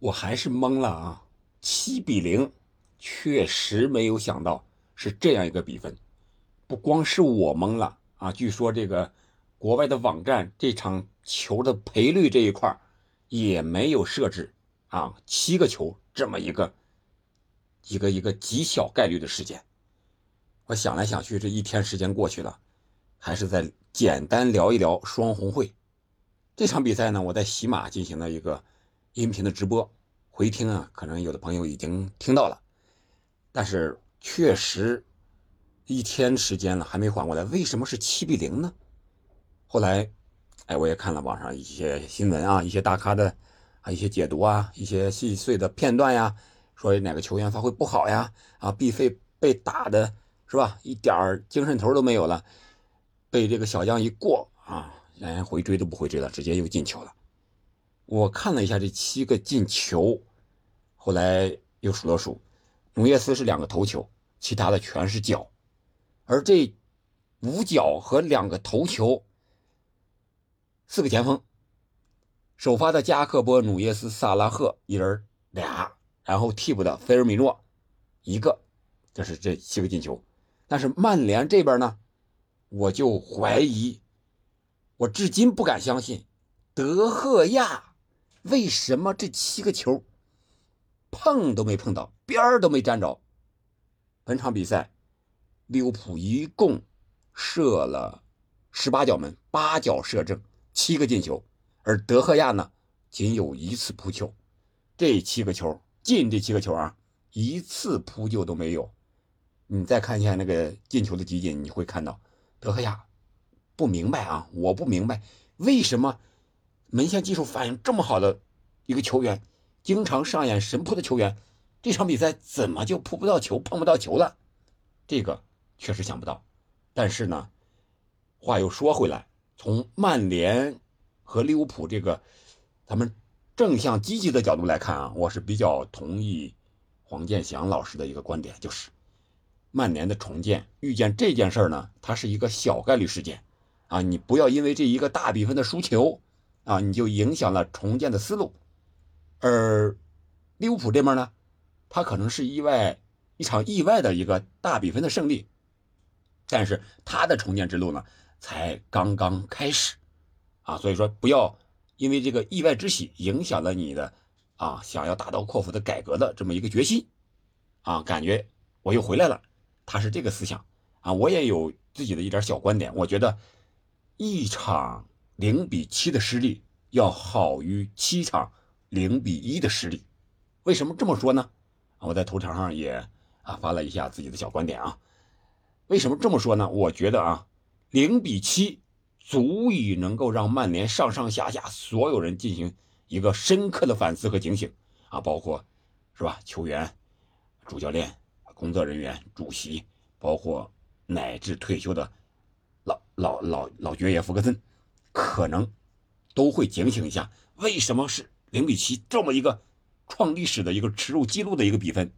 我还是懵了啊！七比零，确实没有想到是这样一个比分。不光是我懵了啊，据说这个国外的网站这场球的赔率这一块也没有设置啊，七个球这么一个一个一个极小概率的事件。我想来想去，这一天时间过去了，还是再简单聊一聊双红会这场比赛呢。我在喜马进行了一个。音频的直播回听啊，可能有的朋友已经听到了，但是确实一天时间了还没缓过来，为什么是七比零呢？后来，哎，我也看了网上一些新闻啊，一些大咖的啊一些解读啊，一些细碎的片段呀，说哪个球员发挥不好呀，啊，必费被打的是吧，一点精神头都没有了，被这个小将一过啊，连回追都不回追了，直接又进球了。我看了一下这七个进球，后来又数了数，努涅斯是两个头球，其他的全是脚，而这五脚和两个头球，四个前锋，首发的加克波、努涅斯、萨拉赫一人俩，然后替补的菲尔米诺一个，这是这七个进球。但是曼联这边呢，我就怀疑，我至今不敢相信德赫亚。为什么这七个球碰都没碰到，边儿都没沾着？本场比赛，利物浦一共射了十八脚门，八脚射正，七个进球，而德赫亚呢，仅有一次扑救。这七个球进，这七个球啊，一次扑救都没有。你再看一下那个进球的集锦，你会看到德赫亚不明白啊，我不明白为什么。门线技术反应这么好的一个球员，经常上演神扑的球员，这场比赛怎么就扑不到球、碰不到球了？这个确实想不到。但是呢，话又说回来，从曼联和利物浦这个咱们正向积极的角度来看啊，我是比较同意黄健翔老师的一个观点，就是曼联的重建遇见这件事儿呢，它是一个小概率事件啊，你不要因为这一个大比分的输球。啊，你就影响了重建的思路，而利物浦这边呢，他可能是意外一场意外的一个大比分的胜利，但是他的重建之路呢才刚刚开始，啊，所以说不要因为这个意外之喜影响了你的啊想要大刀阔斧的改革的这么一个决心，啊，感觉我又回来了，他是这个思想。啊，我也有自己的一点小观点，我觉得一场。零比七的失利要好于七场零比一的失利，为什么这么说呢？我在头条上也啊发了一下自己的小观点啊。为什么这么说呢？我觉得啊，零比七足以能够让曼联上上下下所有人进行一个深刻的反思和警醒啊，包括是吧？球员、主教练、工作人员、主席，包括乃至退休的老老老老爵爷福格森。可能都会警醒一下，为什么是零比七这么一个创历史的一个耻辱记录的一个比分？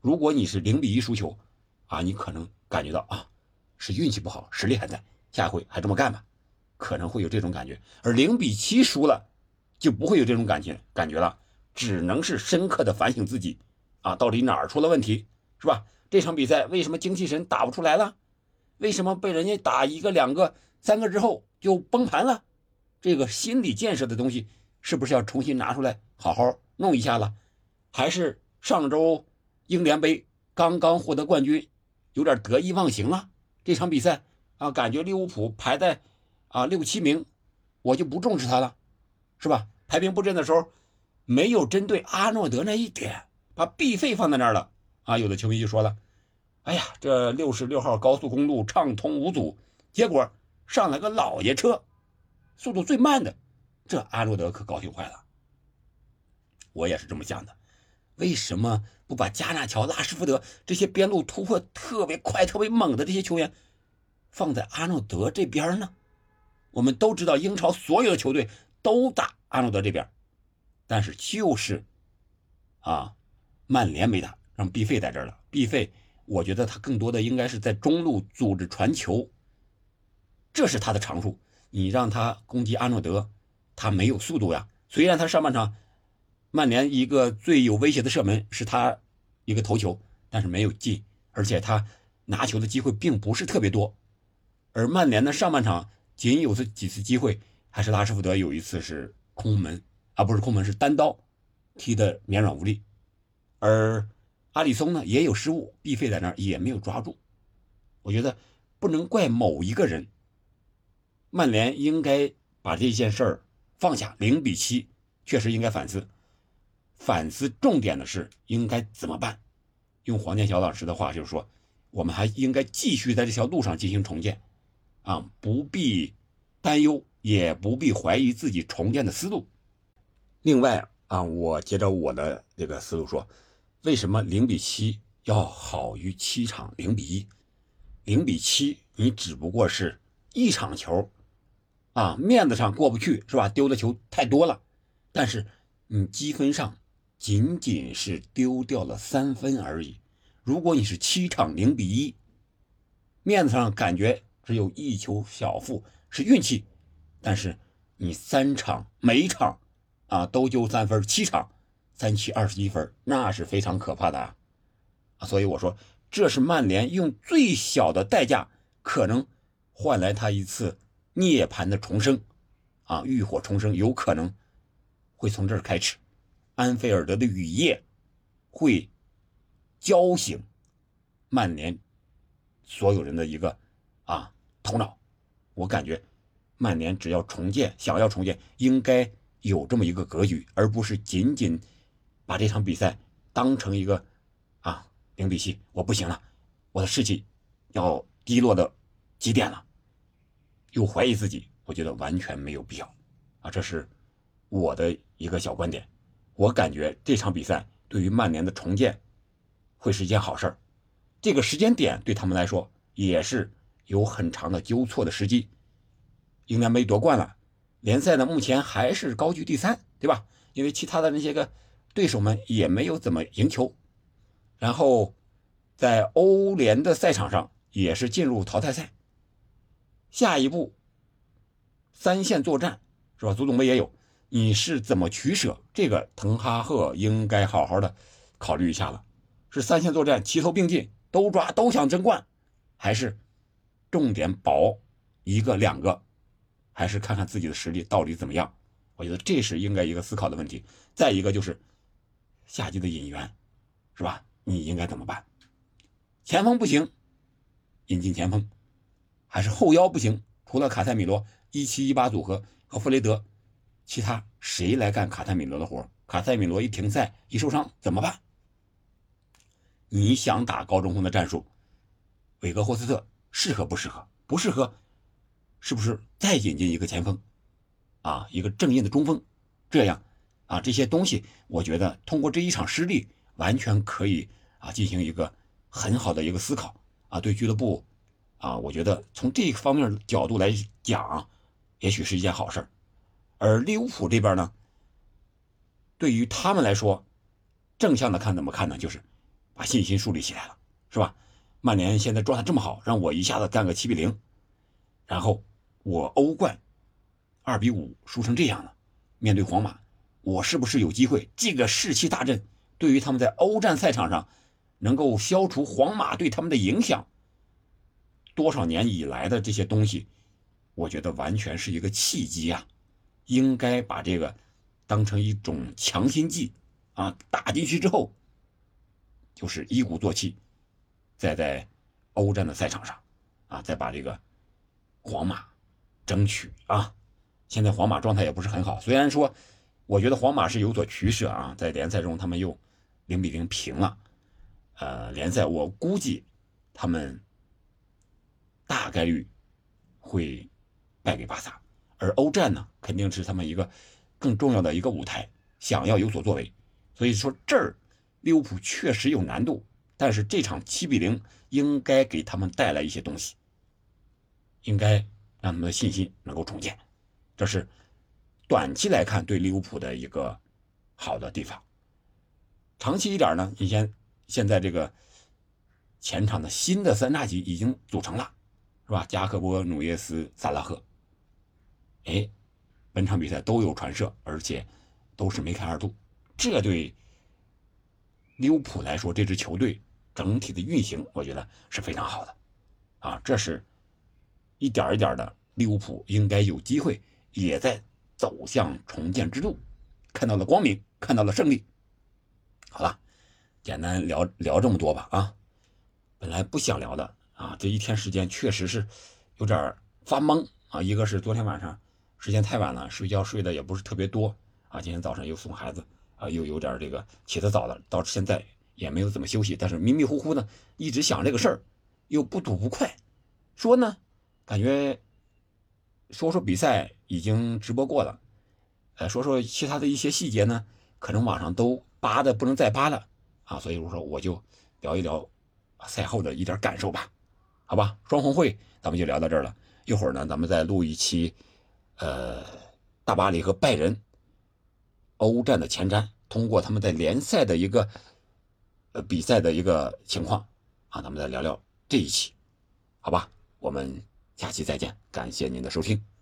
如果你是零比一输球，啊，你可能感觉到啊是运气不好，实力还在，下一回还这么干吧，可能会有这种感觉。而零比七输了，就不会有这种感情感觉了，只能是深刻的反省自己，啊，到底哪儿出了问题，是吧？这场比赛为什么精气神打不出来了？为什么被人家打一个两个？三个之后就崩盘了，这个心理建设的东西是不是要重新拿出来好好弄一下了？还是上周英联杯刚刚获得冠军，有点得意忘形了？这场比赛啊，感觉利物浦排在啊六七名，我就不重视他了，是吧？排兵布阵的时候没有针对阿诺德那一点，把 B 费放在那儿了啊！有的球迷就说了：“哎呀，这六十六号高速公路畅通无阻，结果。”上来个老爷车，速度最慢的，这阿诺德可高兴坏了。我也是这么想的，为什么不把加纳乔、拉什福德这些边路突破特别快、特别猛的这些球员放在阿诺德这边呢？我们都知道，英超所有的球队都打阿诺德这边，但是就是啊，曼联没打，让毕费在这儿了。毕费，我觉得他更多的应该是在中路组织传球。这是他的长处，你让他攻击阿诺德，他没有速度呀。虽然他上半场曼联一个最有威胁的射门是他一个头球，但是没有进，而且他拿球的机会并不是特别多。而曼联的上半场仅有这几次机会，还是拉什福德有一次是空门，啊不是空门是单刀，踢的绵软无力。而阿里松呢也有失误，必费在那儿也没有抓住。我觉得不能怪某一个人。曼联应该把这件事儿放下，零比七，确实应该反思。反思重点的是应该怎么办？用黄健翔老师的话就是说，我们还应该继续在这条路上进行重建，啊，不必担忧，也不必怀疑自己重建的思路。另外啊，我接着我的这个思路说，为什么零比七要好于七场零比一？零比七，你只不过是一场球。啊，面子上过不去是吧？丢的球太多了，但是你积分上仅仅是丢掉了三分而已。如果你是七场零比一，面子上感觉只有一球小负是运气，但是你三场每一场啊都丢三分，七场三七二十一分，那是非常可怕的啊！所以我说，这是曼联用最小的代价可能换来他一次。涅槃的重生，啊，浴火重生有可能会从这儿开始。安菲尔德的雨夜会浇醒曼联所有人的一个啊头脑。我感觉曼联只要重建，想要重建，应该有这么一个格局，而不是仅仅把这场比赛当成一个啊零比七，我不行了，我的士气要低落到极点了。又怀疑自己，我觉得完全没有必要，啊，这是我的一个小观点。我感觉这场比赛对于曼联的重建会是一件好事儿。这个时间点对他们来说也是有很长的纠错的时机。应该没夺冠了，联赛呢目前还是高居第三，对吧？因为其他的那些个对手们也没有怎么赢球，然后在欧联的赛场上也是进入淘汰赛。下一步，三线作战是吧？足总杯也有，你是怎么取舍？这个滕哈赫应该好好的考虑一下了。是三线作战齐头并进，都抓都想争冠，还是重点保一个两个？还是看看自己的实力到底怎么样？我觉得这是应该一个思考的问题。再一个就是夏季的引援，是吧？你应该怎么办？前锋不行，引进前锋。还是后腰不行，除了卡塞米罗一七一八组合和弗雷德，其他谁来干卡塞米罗的活？卡塞米罗一停赛一受伤怎么办？你想打高中锋的战术，韦格霍斯特适合不适合？不适合，是不是再引进一个前锋？啊，一个正印的中锋，这样啊，这些东西我觉得通过这一场失利，完全可以啊进行一个很好的一个思考啊，对俱乐部。啊，我觉得从这个方面角度来讲，也许是一件好事而利物浦这边呢，对于他们来说，正向的看怎么看呢？就是把信心树立起来了，是吧？曼联现在状态这么好，让我一下子干个七比零，然后我欧冠二比五输成这样了，面对皇马，我是不是有机会？这个士气大振，对于他们在欧战赛场上能够消除皇马对他们的影响。多少年以来的这些东西，我觉得完全是一个契机啊！应该把这个当成一种强心剂啊，打进去之后就是一鼓作气，再在欧战的赛场上啊，再把这个皇马争取啊！现在皇马状态也不是很好，虽然说我觉得皇马是有所取舍啊，在联赛中他们又零比零平了，呃，联赛我估计他们。大概率会败给巴萨，而欧战呢，肯定是他们一个更重要的一个舞台，想要有所作为。所以说这儿利物浦确实有难度，但是这场七比零应该给他们带来一些东西，应该让他们的信心能够重建。这是短期来看对利物浦的一个好的地方。长期一点呢，你先现在这个前场的新的三叉戟已经组成了。是吧？加克波、努涅斯、萨拉赫，哎，本场比赛都有传射，而且都是梅开二度，这对利物浦来说，这支球队整体的运行，我觉得是非常好的，啊，这是一点一点的，利物浦应该有机会，也在走向重建之路，看到了光明，看到了胜利。好了，简单聊聊这么多吧，啊，本来不想聊的啊，这一天时间确实是有点发懵啊，一个是昨天晚上时间太晚了，睡觉睡的也不是特别多啊，今天早上又送孩子。啊，又有点这个起得早了，到现在也没有怎么休息，但是迷迷糊糊的，一直想这个事儿，又不吐不快。说呢，感觉说说比赛已经直播过了，呃，说说其他的一些细节呢，可能网上都扒的不能再扒了啊，所以我说我就聊一聊赛后的一点感受吧，好吧？双红会咱们就聊到这儿了，一会儿呢，咱们再录一期，呃，大巴黎和拜仁。欧战的前瞻，通过他们在联赛的一个呃比赛的一个情况啊，咱们再聊聊这一期，好吧？我们下期再见，感谢您的收听。